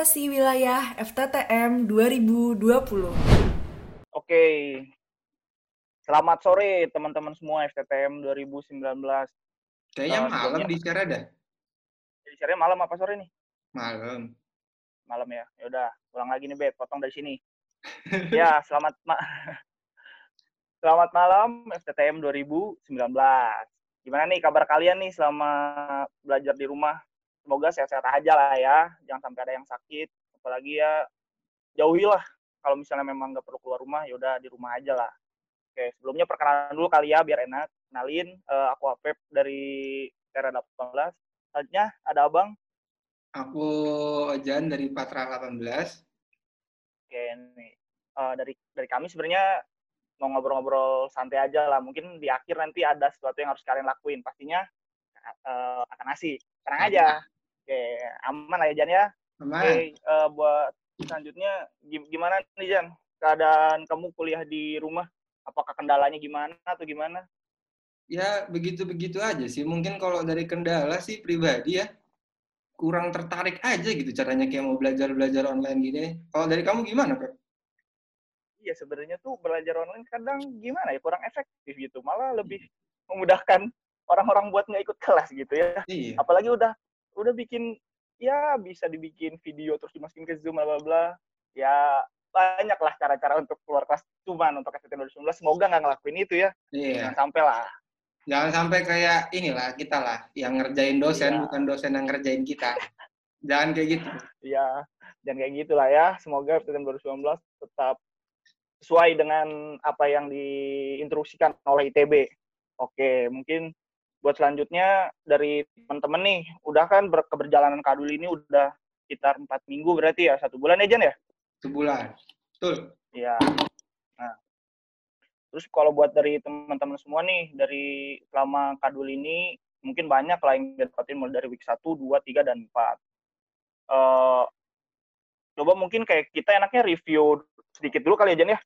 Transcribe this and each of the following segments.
Kaderisasi Wilayah FTTM 2020. Oke. Selamat sore teman-teman semua FTTM 2019. Kayaknya Eh, malam di share ada. Jadi share malam apa sore nih? Malam. Malam ya. Ya udah, ulang lagi nih, Bet. Potong dari sini. ya, selamat ma Selamat malam FTTM 2019. Gimana nih kabar kalian nih selama belajar di rumah? Semoga sehat-sehat aja lah ya. Jangan sampai ada yang sakit. Apalagi ya jauhilah. Kalau misalnya memang nggak perlu keluar rumah, ya udah di rumah aja lah. Oke, sebelumnya perkenalan dulu kali ya biar enak. Kenalin, eh, aku Apep dari Tera 18. Selanjutnya ada Abang. Aku Ojan dari Patra 18. Oke, nih. Eh, dari dari kami sebenarnya mau ngobrol-ngobrol santai aja lah. Mungkin di akhir nanti ada sesuatu yang harus kalian lakuin. Pastinya eh, akan ngasih. Tenang aja. Oke, aman lah ya Jan ya. Aman. Oke, eh, buat selanjutnya gim- gimana nih Jan? Keadaan kamu kuliah di rumah? Apakah kendalanya gimana atau gimana? Ya begitu-begitu aja sih. Mungkin kalau dari kendala sih pribadi ya kurang tertarik aja gitu caranya kayak mau belajar-belajar online gini. Kalau dari kamu gimana, Pep? Iya sebenarnya tuh belajar online kadang gimana ya kurang efektif gitu. Malah lebih memudahkan orang-orang buat nggak ikut kelas gitu ya. Iya. apalagi udah udah bikin ya bisa dibikin video terus dimasukin ke Zoom bla bla bla ya banyak lah cara-cara untuk keluar kelas cuman untuk STM 2019 semoga nggak ngelakuin itu ya Iya. jangan sampai lah Jangan sampai kayak inilah kita lah yang ngerjain dosen Iya. bukan dosen yang ngerjain kita. Jangan kayak gitu. ya dan kayak gitulah ya semoga STM 2019 tetap sesuai dengan apa yang diinstruksikan oleh ITB oke mungkin buat selanjutnya dari teman-teman nih udah kan ber- keberjalanan kadul ini udah sekitar empat minggu berarti ya satu bulan ya Jan ya Sebulan. Betul. Iya. Nah, terus kalau buat dari teman-teman semua nih, dari selama kadul ini, mungkin banyak lah yang dapetin mulai dari week 1, 2, 3, dan 4. Eh, coba mungkin kayak kita enaknya review sedikit dulu kali ya, Jan ya.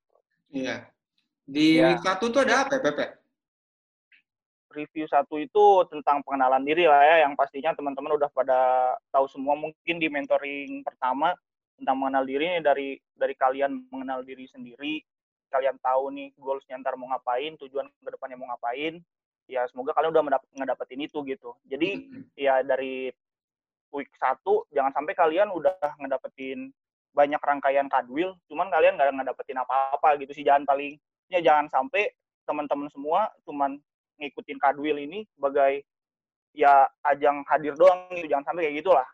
Iya. Di Iya. week 1 tuh ada apa, ya, Pepe? Review satu itu tentang pengenalan diri lah ya, yang pastinya teman-teman udah pada tahu semua mungkin di mentoring pertama tentang mengenal diri ini dari dari kalian mengenal diri sendiri, kalian tahu nih goalsnya ntar mau ngapain, tujuan ke depannya mau ngapain, ya semoga kalian udah mendap- ngedapetin itu gitu. Jadi ya dari week satu jangan sampai kalian udah ngedapetin banyak rangkaian kadwil, cuman kalian nggak ngedapetin apa-apa gitu sih jangan paling ya jangan sampai teman-teman semua cuman ngikutin kadwil ini sebagai ya ajang hadir doang gitu jangan sampai kayak gitulah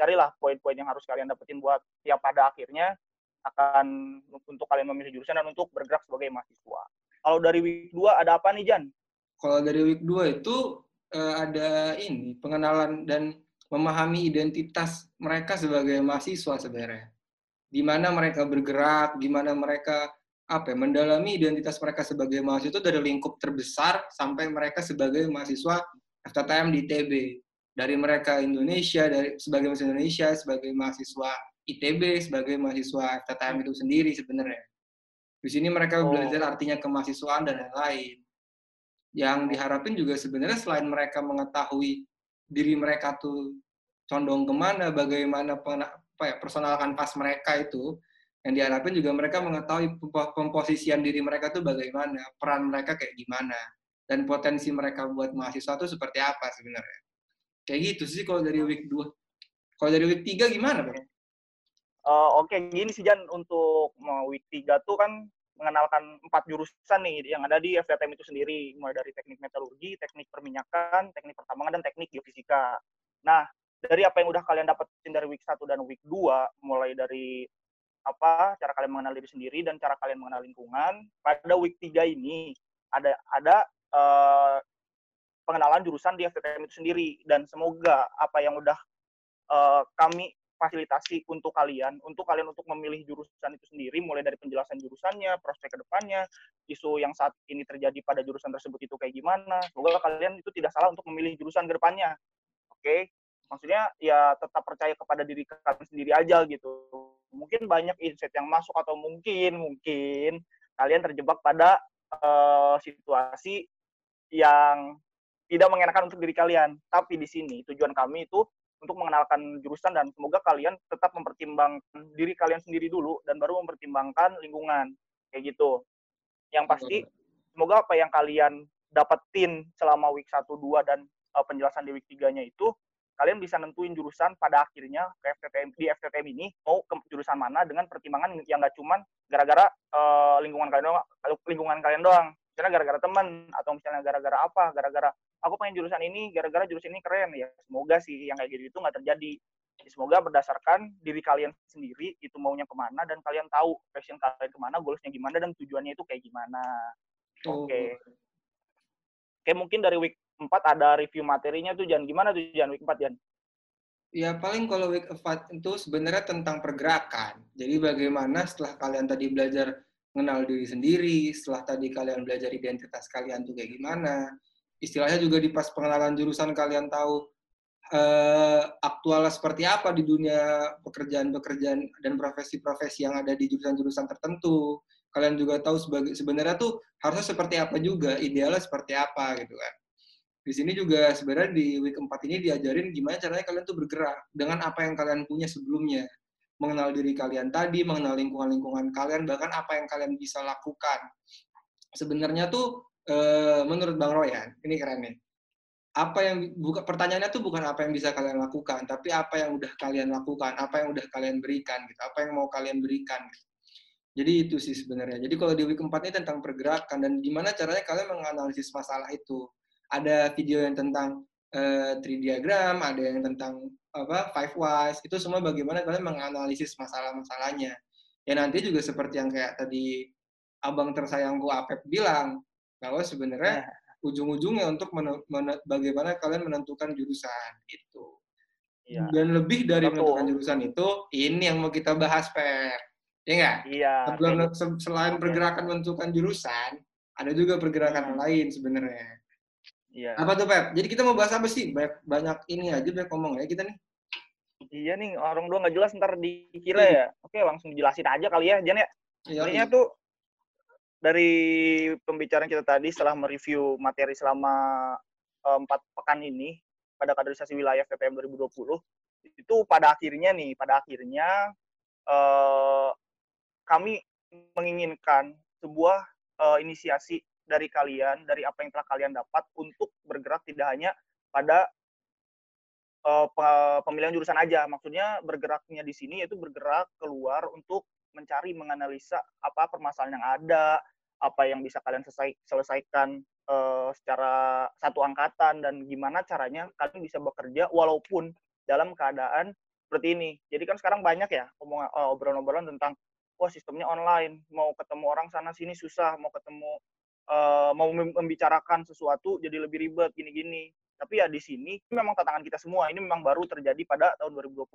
carilah poin-poin yang harus kalian dapetin buat ya pada akhirnya akan untuk kalian memilih jurusan dan untuk bergerak sebagai mahasiswa. Kalau dari week 2 ada apa nih Jan? Kalau dari week 2 itu eh, ada ini pengenalan dan memahami identitas mereka sebagai mahasiswa sebenarnya. Di mana mereka bergerak, gimana mereka apa ya, mendalami identitas mereka sebagai mahasiswa itu dari lingkup terbesar sampai mereka sebagai mahasiswa FTTM di ITB. Dari mereka Indonesia, dari sebagai mahasiswa Indonesia, sebagai mahasiswa ITB, sebagai mahasiswa FTTM itu sendiri sebenarnya. Di sini mereka Oh. belajar artinya kemahasiswaan dan lain-lain yang diharapin juga sebenarnya selain mereka mengetahui diri mereka tuh condong ke mana, bagaimana apa ya, personal kanvas mereka itu, yang diharapin juga mereka mengetahui pemposisian diri mereka tuh bagaimana, peran mereka kayak gimana, dan potensi mereka buat mahasiswa tuh seperti apa sebenarnya. Kayak gitu sih kalau dari week 2. Kalau dari week 3 gimana, Pak? Eh, Oke, gini sih Jan, untuk week 3 tuh kan mengenalkan empat jurusan nih yang ada di FTTM itu sendiri, mulai dari teknik metalurgi, teknik perminyakan, teknik pertambangan, dan teknik geofisika. Nah, dari apa yang udah kalian dapetin dari week 1 dan week 2, mulai dari apa cara kalian mengenal diri sendiri dan cara kalian mengenal lingkungan, pada week 3 ini ada ada eh, pengenalan jurusan di FTTM itu sendiri dan semoga apa yang udah eh, kami fasilitasi untuk kalian, untuk kalian untuk memilih jurusan itu sendiri, mulai dari penjelasan jurusannya, prospek ke depannya, isu yang saat ini terjadi pada jurusan tersebut itu kayak gimana. Semoga kalian itu tidak salah untuk memilih jurusan ke depannya. Oke, maksudnya ya tetap percaya kepada diri kalian sendiri aja gitu. Mungkin banyak insight yang masuk atau mungkin mungkin kalian terjebak pada eh, situasi yang tidak mengenakan untuk diri kalian. Tapi di sini tujuan kami itu untuk mengenalkan jurusan dan semoga kalian tetap mempertimbangkan diri kalian sendiri dulu dan baru mempertimbangkan lingkungan kayak gitu. Yang pasti semoga apa yang kalian dapetin selama week 1 2 dan uh, penjelasan di week 3-nya itu kalian bisa nentuin jurusan pada akhirnya ke FTTM di FTTM ini mau ke jurusan mana dengan pertimbangan yang nggak cuman gara-gara uh, lingkungan kalian doang lingkungan kalian doang. Misalnya gara-gara teman atau misalnya gara-gara apa gara-gara aku pengen jurusan ini gara-gara jurusan ini keren. Ya semoga sih yang kayak gitu itu nggak terjadi. Semoga berdasarkan diri kalian sendiri itu maunya ke mana dan kalian tahu passion kalian ke mana goalsnya gimana dan tujuannya itu kayak gimana. Oke. Okay. oke mungkin dari week 4 ada review materinya tuh jangan gimana tuh jangan week 4 Jan? Ya paling kalau week 4 itu sebenarnya tentang pergerakan. Jadi bagaimana setelah kalian tadi belajar mengenal diri sendiri, setelah tadi kalian belajar identitas kalian tuh kayak gimana. Istilahnya juga di pas pengenalan jurusan kalian tahu eh, aktualnya seperti apa di dunia pekerjaan-pekerjaan dan profesi-profesi yang ada di jurusan-jurusan tertentu. Kalian juga tahu sebagai sebenarnya tuh harusnya seperti apa juga, idealnya seperti apa gitu kan di sini juga sebenarnya di week 4 ini diajarin gimana caranya kalian tuh bergerak dengan apa yang kalian punya sebelumnya. Mengenal diri kalian tadi, mengenal lingkungan-lingkungan kalian, bahkan apa yang kalian bisa lakukan. Sebenarnya tuh e, menurut Bang Royan, ini keren nih. Apa yang buka pertanyaannya tuh bukan apa yang bisa kalian lakukan, tapi apa yang udah kalian lakukan, apa yang udah kalian berikan gitu, apa yang mau kalian berikan. Gitu. Jadi itu sih sebenarnya. Jadi kalau di week 4 ini tentang pergerakan dan gimana caranya kalian menganalisis masalah itu ada video yang tentang uh, tree diagram, ada yang tentang apa five whys, itu semua bagaimana kalian menganalisis masalah-masalahnya. Ya nanti juga seperti yang kayak tadi abang tersayangku Apep bilang, bahwa sebenarnya yeah. ujung-ujungnya untuk bagaimana kalian menentukan jurusan itu. Yeah. Dan lebih dari Betul. menentukan jurusan itu, ini yang mau kita bahas, Per. Ya nggak? Iya. Sebelum, selain pergerakan menentukan jurusan, ada juga pergerakan hmm. lain sebenarnya. Iya. Apa tuh Pep? Jadi kita mau bahas apa sih? Banyak, banyak ini aja banyak ngomong ya kita nih. Iya nih, orang dua nggak jelas ntar dikira ya. Oke, langsung jelasin aja kali ya, Jan ya. Iya. Tuh dari pembicaraan kita tadi setelah mereview materi selama empat pekan ini pada kaderisasi wilayah PPM 2020 itu pada akhirnya nih, pada akhirnya eh, kami menginginkan sebuah eh, inisiasi dari kalian, dari apa yang telah kalian dapat untuk bergerak tidak hanya pada uh, pemilihan jurusan aja. Maksudnya bergeraknya di sini yaitu bergerak keluar untuk mencari menganalisa apa permasalahan yang ada, apa yang bisa kalian selesai, selesaikan uh, secara satu angkatan dan gimana caranya kalian bisa bekerja walaupun dalam keadaan seperti ini. Jadi kan sekarang banyak ya eh, obrolan-obrolan tentang wah sistemnya online, mau ketemu orang sana sini susah, mau ketemu uh, mau membicarakan sesuatu jadi lebih ribet gini-gini. Tapi ya di sini memang tantangan kita semua. Ini memang baru terjadi pada tahun 2020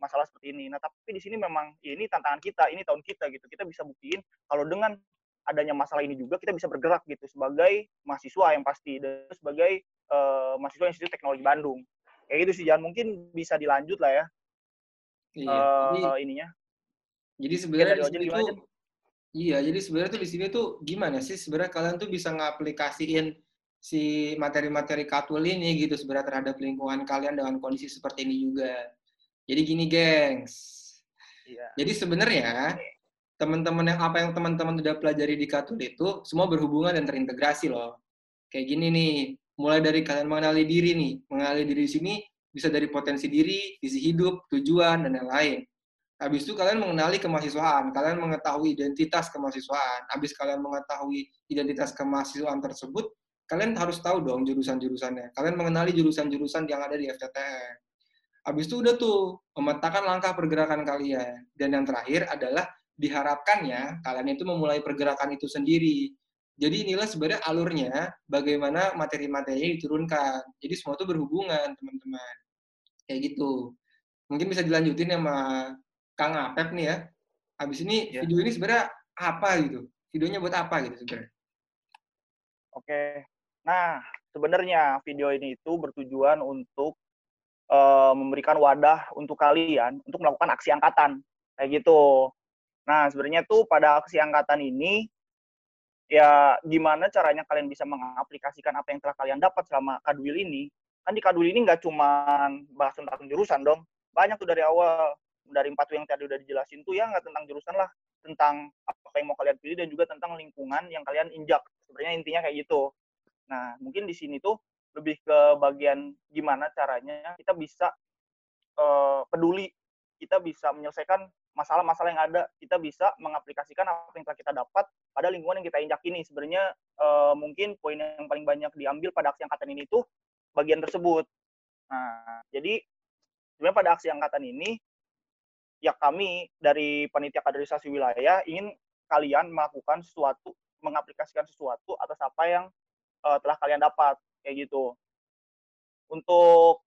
masalah seperti ini. Nah, tapi di sini memang ya ini tantangan kita, ini tahun kita gitu. Kita bisa buktiin kalau dengan adanya masalah ini juga kita bisa bergerak gitu sebagai mahasiswa yang pasti dan sebagai uh, mahasiswa Institut Teknologi Bandung. Kayak gitu sih, jangan mungkin bisa dilanjut lah ya. Iya. Uh, jadi, ininya. Jadi sebenarnya ya, itu Iya, jadi sebenarnya tuh di sini tuh gimana sih sebenarnya kalian tuh bisa ngaplikasiin si materi-materi katul ini gitu sebenarnya terhadap lingkungan kalian dengan kondisi seperti ini juga. Jadi gini, gengs. Iya. Jadi sebenarnya teman-teman yang apa yang teman-teman udah pelajari di katul itu semua berhubungan dan terintegrasi loh. Kayak gini nih, mulai dari kalian mengenali diri nih, mengenali diri di sini bisa dari potensi diri, visi hidup, tujuan dan lain-lain. Habis itu kalian mengenali kemahasiswaan, kalian mengetahui identitas kemahasiswaan. Habis kalian mengetahui identitas kemahasiswaan tersebut, kalian harus tahu dong jurusan-jurusannya. Kalian mengenali jurusan-jurusan yang ada di FTTN. Habis itu udah tuh memetakan langkah pergerakan kalian. Dan yang terakhir adalah diharapkannya kalian itu memulai pergerakan itu sendiri. Jadi inilah sebenarnya alurnya bagaimana materi-materinya diturunkan. Jadi semua itu berhubungan, teman-teman. Kayak gitu. Mungkin bisa dilanjutin sama Kang Apep nih ya. Habis ini ya. video ini sebenarnya apa gitu? Videonya buat apa gitu sebenarnya? Oke. Nah, sebenarnya video ini itu bertujuan untuk uh, memberikan wadah untuk kalian untuk melakukan aksi angkatan kayak gitu. Nah, sebenarnya tuh pada aksi angkatan ini ya gimana caranya kalian bisa mengaplikasikan apa yang telah kalian dapat selama Kadwil ini? kan di Kadul ini nggak cuma bahas tentang jurusan dong. Banyak tuh dari awal. Dari empat yang tadi udah dijelasin tuh ya nggak tentang jurusan lah. Tentang apa yang mau kalian pilih dan juga tentang lingkungan yang kalian injak. Sebenarnya intinya kayak gitu. Nah, mungkin di sini tuh lebih ke bagian gimana caranya kita bisa uh, peduli, kita bisa menyelesaikan masalah-masalah yang ada, kita bisa mengaplikasikan apa yang telah kita dapat pada lingkungan yang kita injak ini. Sebenarnya uh, mungkin poin yang paling banyak diambil pada aksi angkatan ini tuh bagian tersebut. Nah, jadi sebenarnya pada aksi angkatan ini ya kami dari panitia kaderisasi wilayah ingin kalian melakukan sesuatu, mengaplikasikan sesuatu atas apa yang uh, telah kalian dapat kayak gitu. Untuk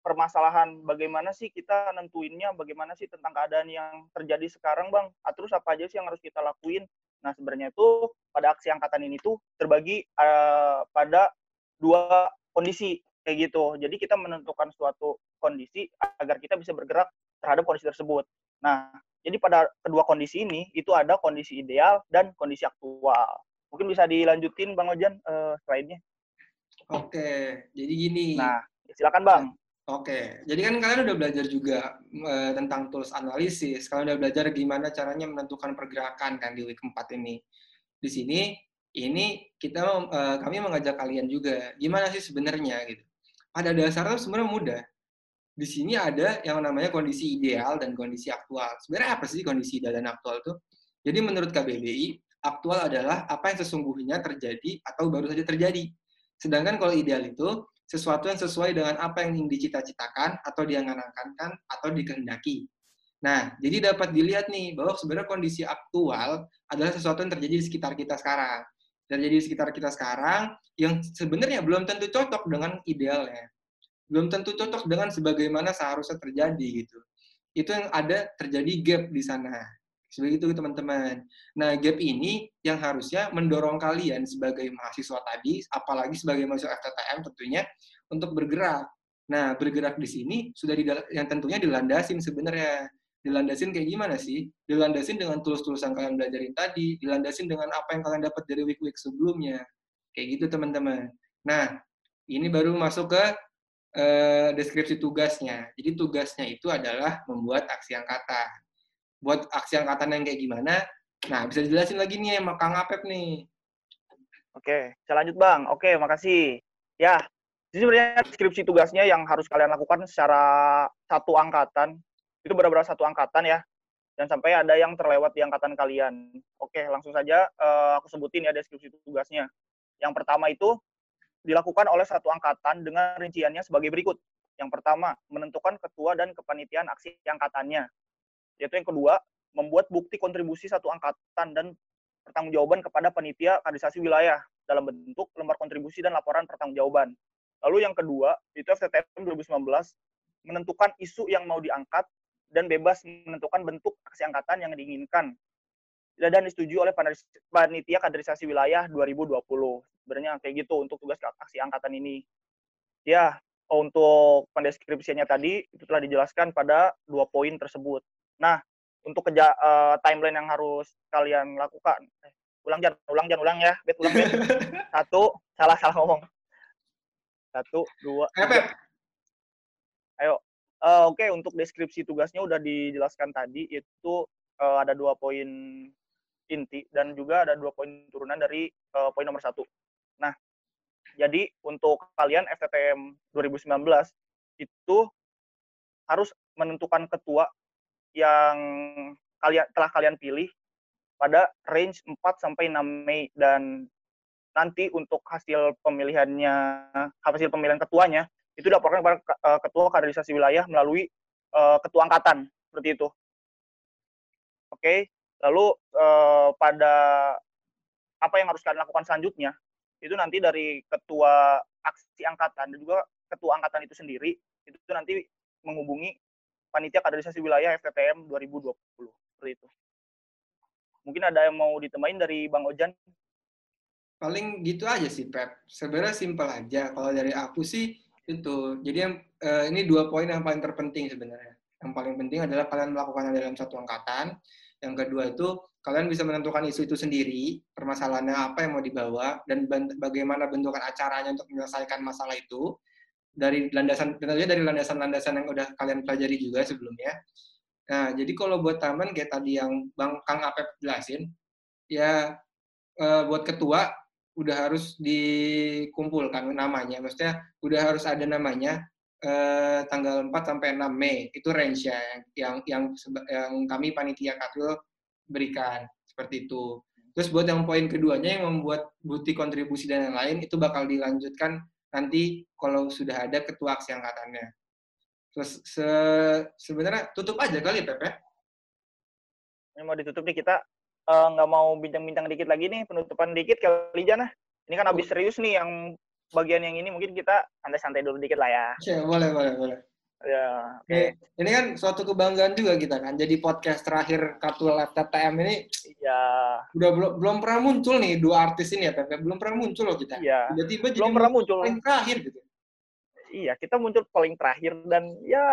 permasalahan bagaimana sih kita nentuinnya, bagaimana sih tentang keadaan yang terjadi sekarang, Bang? Ah, terus apa aja sih yang harus kita lakuin? Nah, sebenarnya itu pada aksi angkatan ini tuh terbagi uh, pada dua kondisi kayak gitu. Jadi kita menentukan suatu kondisi agar kita bisa bergerak terhadap kondisi tersebut. Nah, jadi pada kedua kondisi ini itu ada kondisi ideal dan kondisi aktual. Mungkin bisa dilanjutin Bang Ojan uh, slide-nya. Oke, jadi gini. Nah, silakan Bang. Oke, jadi kan kalian udah belajar juga uh, tentang tools analisis. Kalian udah belajar gimana caranya menentukan pergerakan kan di week 4 ini. Di sini ini kita uh, kami mengajak kalian juga gimana sih sebenarnya gitu. Pada dasarnya sebenarnya mudah. Di sini ada yang namanya kondisi ideal dan kondisi aktual. Sebenarnya apa sih kondisi ideal dan aktual itu? Jadi menurut KBBI, aktual adalah apa yang sesungguhnya terjadi atau baru saja terjadi. Sedangkan kalau ideal itu sesuatu yang sesuai dengan apa yang ingin dicita-citakan atau diangan-angankan atau dikehendaki. Nah, jadi dapat dilihat nih bahwa sebenarnya kondisi aktual adalah sesuatu yang terjadi di sekitar kita sekarang. Terjadi di sekitar kita sekarang yang sebenarnya belum tentu cocok dengan idealnya. Belum tentu cocok dengan sebagaimana seharusnya terjadi gitu. Itu yang ada terjadi gap di sana. Seperti itu teman-teman. Nah, gap ini yang harusnya mendorong kalian sebagai mahasiswa tadi, apalagi sebagai mahasiswa FTTM tentunya, untuk bergerak. Nah, bergerak di sini sudah yang tentunya dilandasin sebenarnya. Dilandasin kayak gimana sih? Dilandasin dengan tulus-tulus yang kalian belajarin tadi, dilandasin dengan apa yang kalian dapat dari week-week sebelumnya. Kayak gitu teman-teman. Nah, ini baru masuk ke uh, deskripsi tugasnya. Jadi tugasnya itu adalah membuat aksi angkatan buat aksi angkatan yang kayak gimana. Nah, bisa dijelasin lagi nih sama Kang Apep nih. Oke, saya lanjut Bang. Oke, makasih. Ya, jadi sebenarnya deskripsi tugasnya yang harus kalian lakukan secara satu angkatan. Itu benar-benar satu angkatan ya. Dan sampai ada yang terlewat di angkatan kalian. Oke, langsung saja uh, aku sebutin ya deskripsi tugasnya. Yang pertama itu dilakukan oleh satu angkatan dengan rinciannya sebagai berikut. Yang pertama, menentukan ketua dan kepanitiaan aksi angkatannya yaitu yang kedua membuat bukti kontribusi satu angkatan dan pertanggungjawaban kepada panitia kaderisasi wilayah dalam bentuk lembar kontribusi dan laporan pertanggungjawaban. Lalu yang kedua, itu FTTM 2019 menentukan isu yang mau diangkat dan bebas menentukan bentuk aksi angkatan yang diinginkan dan disetujui oleh panitia kaderisasi wilayah 2020. Sebenarnya kayak gitu untuk tugas aksi angkatan ini. Ya, untuk pendeskripsiannya tadi itu telah dijelaskan pada dua poin tersebut. Nah, untuk keja uh, timeline yang harus kalian lakukan. Eh, ulang jangan, ulang jangan, ulang ya. Bet, ulang bet. Satu, salah salah ngomong. Satu, dua, tiga. Ayo. Uh, Oke, okay, untuk deskripsi tugasnya udah dijelaskan tadi. Itu uh, ada dua poin inti dan juga ada dua poin turunan dari uh, poin nomor satu. Nah, jadi untuk kalian FTTM 2019 itu harus menentukan ketua yang kalian telah kalian pilih pada range 4 sampai 6 Mei dan nanti untuk hasil pemilihannya hasil pemilihan ketuanya itu dilaporkan kepada uh, ketua kaderisasi wilayah melalui uh, ketua angkatan seperti itu. Oke. Lalu uh, pada apa yang harus kalian lakukan selanjutnya itu nanti dari ketua aksi angkatan dan juga ketua angkatan itu sendiri itu nanti menghubungi panitia kaderisasi wilayah FTTM 2020 seperti itu. Mungkin ada yang mau ditemain dari Bang Ojan? Paling gitu aja sih, Pep. Sebenarnya simpel aja. Kalau dari aku sih itu. Jadi yang eh, ini dua poin yang paling terpenting sebenarnya. Yang paling penting adalah kalian melakukannya dalam satu angkatan. Yang kedua itu kalian bisa menentukan isu itu sendiri, permasalahannya apa yang mau dibawa dan bagaimana bentukan acaranya untuk menyelesaikan masalah itu. dari landasan tentunya dari landasan-landasan yang udah kalian pelajari juga sebelumnya. Nah, jadi kalau buat taman kayak tadi yang Bang Kang Apep jelasin, ya eh, buat ketua udah harus dikumpulkan namanya. Maksudnya udah harus ada namanya eh, tanggal 4 sampai 6 Mei. Itu range ya yang yang yang kami panitia Katwil berikan seperti itu. Terus buat yang poin keduanya yang membuat bukti kontribusi dan lain-lain itu bakal dilanjutkan nanti kalau sudah ada ketua aksi angkatannya. Terus se sebenarnya tutup aja kali Pepe. Ini mau ditutup nih kita eh, nggak uh, mau bincang-bincang dikit lagi nih penutupan dikit kali Jana. Ini kan habis serius nih yang bagian yang ini mungkin kita santai-santai dulu dikit lah ya. Ya, boleh, boleh, boleh. Ya, oke. Okay. Ini kan suatu kebanggaan juga kita kan. Jadi podcast terakhir Katul FTTM ini Iya. Udah belum belum pernah muncul nih dua artis ini ya, Pepe. Belum pernah muncul loh kita. Iya. Tiba-tiba jadi belum pernah muncul. Paling terakhir gitu. Iya, kita muncul paling terakhir dan ya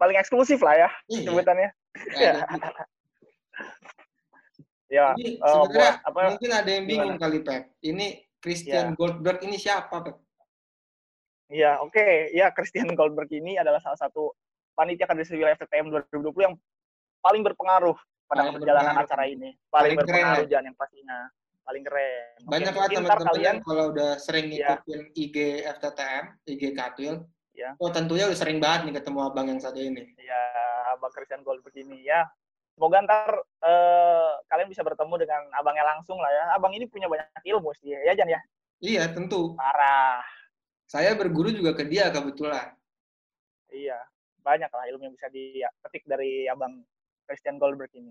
paling eksklusif lah ya iya. sebutannya. Ya. ya, ini uh, buat apa? Mungkin ada yang bingung gimana? kali, Pep. Ini Christian ya. Goldberg ini siapa, Pep? Iya, oke. Okay. Ya, Christian Goldberg ini adalah salah satu panitia kader wilayah FTM 2020 yang paling berpengaruh pada paling perjalanan berpengaruh. acara ini. Paling, paling berpengaruh ya? yang pastinya. Paling keren. Banyak lah teman-teman kalian kalau udah sering iya. ngikutin ya. IG FTTM, IG Katwil. Ya. Oh tentunya udah sering banget nih ketemu abang yang satu ini. Iya, abang Christian Goldberg ini ya. Semoga ntar uh, kalian bisa bertemu dengan abangnya langsung lah ya. Abang ini punya banyak ilmu sih ya, Jan ya. Iya tentu. Parah saya berguru juga ke dia kebetulan. Iya, banyak lah ilmu yang bisa dipetik dari abang Christian Goldberg ini.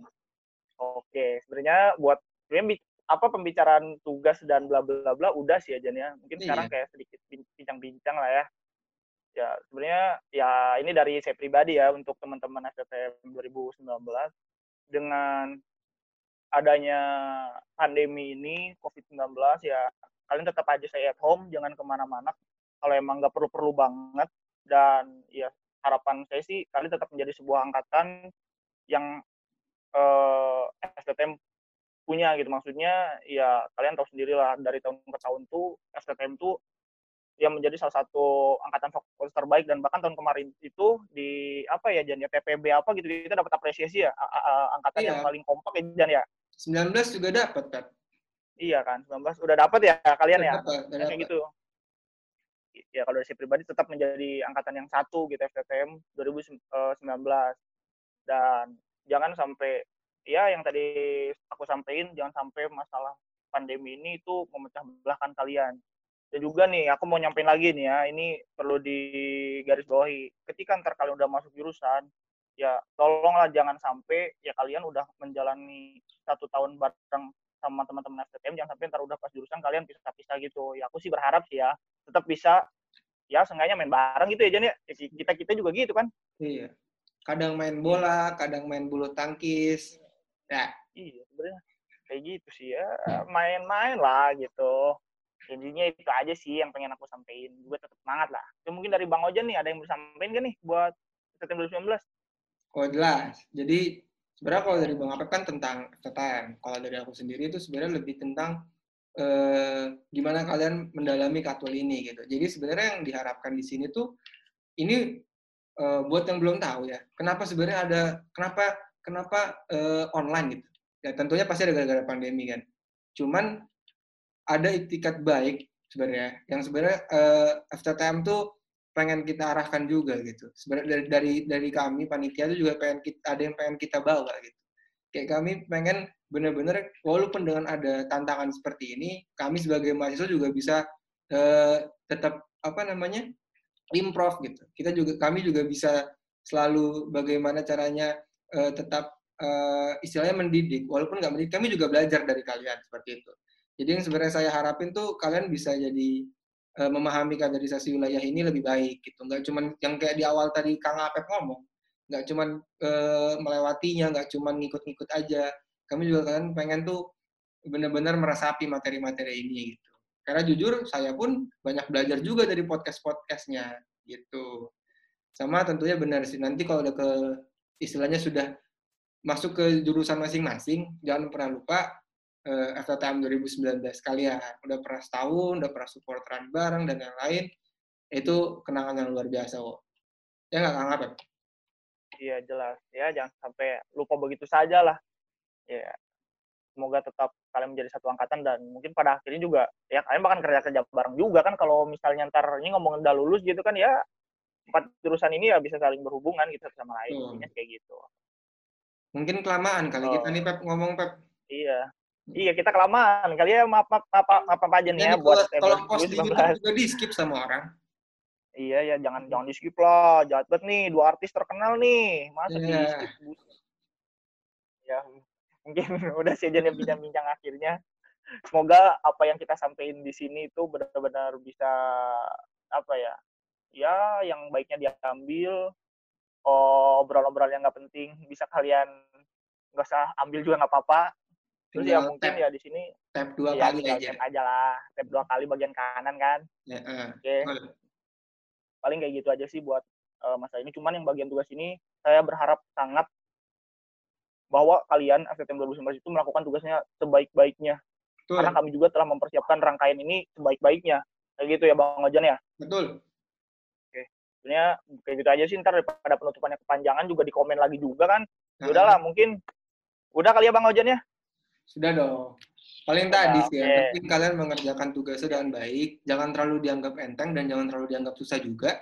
Oke, sebenarnya buat apa pembicaraan tugas dan bla bla bla udah sih aja ya. Mungkin iya. sekarang kayak sedikit bincang-bincang lah ya. Ya sebenarnya ya ini dari saya pribadi ya untuk teman-teman STTM 2019 dengan adanya pandemi ini COVID-19 ya kalian tetap aja stay at home, jangan ke mana-mana. Kalau emang nggak perlu-perlu banget dan ya harapan saya sih kalian tetap menjadi sebuah angkatan yang eh, STTM punya gitu. Maksudnya ya kalian tahu sendiri lah dari tahun ke tahun tuh STTM tuh yang menjadi salah satu angkatan fokus terbaik dan bahkan tahun kemarin itu di apa ya Jan ya TPB apa gitu kita dapat apresiasi ya angkatan iya. yang paling kompak ya Jan ya? 19 juga dapat kan iya kan 19 udah dapat ya kalian udah ya dapet, kayak gitu. Ya kalau dari saya pribadi tetap menjadi angkatan yang satu gitu FTTM 2019 dan jangan sampai ya yang tadi aku sampaikan jangan sampai masalah pandemi ini itu memecah belahkan kalian dan juga nih aku mau nyampein lagi nih ya ini perlu digarisbawahi. Ketika ntar kalian udah masuk jurusan ya tolonglah jangan sampai ya kalian udah menjalani satu tahun bareng sama teman-teman STM jangan sampai ntar udah pas jurusan kalian pisah-pisah gitu. Ya aku sih berharap sih ya tetap bisa ya seenggaknya main bareng gitu ya Jan ya. Kita kita juga gitu kan. Iya. Kadang main bola kadang main bulu tangkis. Ya. Iya sebenarnya kayak gitu sih ya main-main lah gitu intinya itu aja sih yang pengen aku sampaikan gue tetap semangat lah itu mungkin dari bang Ojan nih ada yang bisa sampaikan kan nih buat September 2019 oh jelas jadi sebenarnya kalau dari Bang Apep kan tentang FTTM. Kalau dari aku sendiri itu sebenarnya lebih tentang eh, gimana kalian mendalami katwil ini gitu. Jadi sebenarnya yang diharapkan di sini tuh ini eh, buat yang belum tahu ya, kenapa sebenarnya ada kenapa kenapa eh, online gitu. Ya tentunya pasti ada gara-gara pandemi kan. Cuman ada itikat baik sebenarnya yang sebenarnya eh, FTTM tuh pengen kita arahkan juga gitu. Sebenarnya dari dari dari kami panitia itu juga pengen kita ada yang pengen kita bawa gitu. Kayak kami pengen benar-benar walaupun dengan ada tantangan seperti ini, kami sebagai mahasiswa juga bisa uh, tetap apa namanya improv gitu. Kita juga kami juga bisa selalu bagaimana caranya uh, tetap uh, istilahnya mendidik. Walaupun nggak mendidik, kami juga belajar dari kalian seperti itu. Jadi yang sebenarnya saya harapin tuh kalian bisa jadi uh, memahami kaderisasi wilayah ini lebih baik gitu. Nggak cuma yang kayak di awal tadi Kang Apep ngomong, nggak cuma uh, melewatinya, nggak cuma ngikut-ngikut aja. Kami juga kan pengen tuh benar-benar meresapi materi-materi ini gitu. Karena jujur saya pun banyak belajar juga dari podcast-podcastnya gitu. Sama tentunya benar sih nanti kalau udah ke istilahnya sudah masuk ke jurusan masing-masing, jangan pernah lupa uh, FTTM 2019 kalian. Udah pernah setahun udah pernah supporteran bareng dan yang lain itu kenangan yang luar biasa kok ya nggak kangen Pep? Iya jelas. Ya jangan sampai lupa begitu saja lah ya semoga tetap kalian menjadi satu angkatan dan mungkin pada akhirnya juga ya kalian bahkan kerja kerja bareng juga kan kalau misalnya ntar ini ngomongin udah lulus gitu kan ya empat jurusan ini ya bisa saling berhubungan gitu sama lain hmm. kayak gitu. Mungkin kelamaan kali oh. kita nih Pep. Ngomong Pep. Iya iya kita kelamaan. Kali ya maaf maaf apa apa, apa aja nih ya, buat kalau post di YouTube juga di skip sama orang. Iya ya jangan jangan di skip lah. Jahat banget nih dua artis terkenal nih. Masa yeah. di skip ya mungkin udah sih aja bincang-bincang akhirnya. Semoga apa yang kita sampaikan di sini itu benar-benar bisa apa ya ya yang baiknya diambil. Oh, obrolan-obrolan yang nggak penting bisa kalian nggak usah ambil juga nggak apa-apa terus ya mungkin ya di sini tap dua ya, kali aja. aja lah. Tap dua kali bagian kanan kan? Ya, uh, oke. Okay. paling kayak gitu aja sih buat uh, masa ini cuman yang bagian tugas ini saya berharap sangat bahwa kalian FTM 2019 itu melakukan tugasnya sebaik-baiknya. Karena kami juga telah mempersiapkan rangkaian ini sebaik-baiknya. Kayak gitu ya bang Ojan ya? Betul. Sebenarnya kayak gitu aja sih. Ntar pada penutupannya kepanjangan juga di komen lagi juga kan? Ya udahlah mungkin udah kali ya bang Ojan ya sudah dong paling tadi sih ya penting kalian mengerjakan tugasnya dengan baik jangan terlalu dianggap enteng dan jangan terlalu dianggap susah juga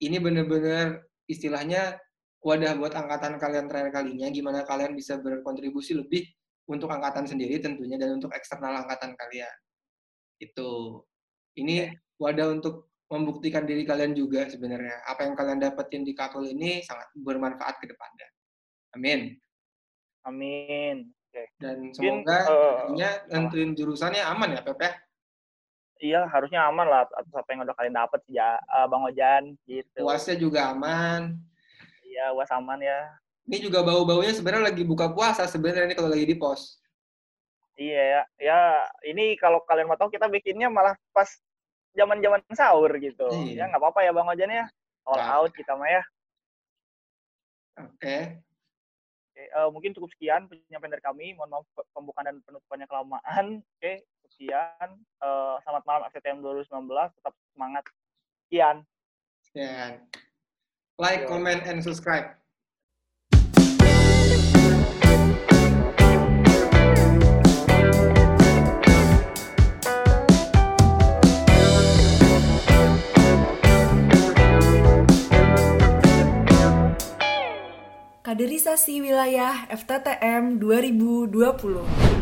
ini benar-benar istilahnya wadah buat angkatan kalian terakhir kalinya gimana kalian bisa berkontribusi lebih untuk angkatan sendiri tentunya dan untuk eksternal angkatan kalian itu ini wadah untuk membuktikan diri kalian juga sebenarnya. Apa yang kalian dapetin di Kapul ini sangat bermanfaat ke depannya. Amin. Amin. Dan semoga uh, nentuin jurusannya aman ya, Pepe? Iya, harusnya aman lah atas apa yang udah kalian dapet ya, uh, Bang Ojan gitu. Puasnya juga aman. Iya, puas aman ya. Ini juga bau-baunya sebenarnya lagi buka puasa sebenarnya ini kalau lagi di pos. Iya ya, ya ini kalau kalian mau tahu kita bikinnya malah pas zaman zaman sahur gitu iya. ya nggak apa-apa ya bang Ojan ya all nah. out kita mah ya oke okay. Okay, uh, mungkin cukup sekian penyampaian dari kami. Mohon maaf pembukaan dan penutupannya kelamaan. Oke okay, sekian. Uh, selamat malam FTM 2019 tetap semangat. Sekian. Sekian. Like comment and subscribe Kaderisasi Wilayah FTTM 2020.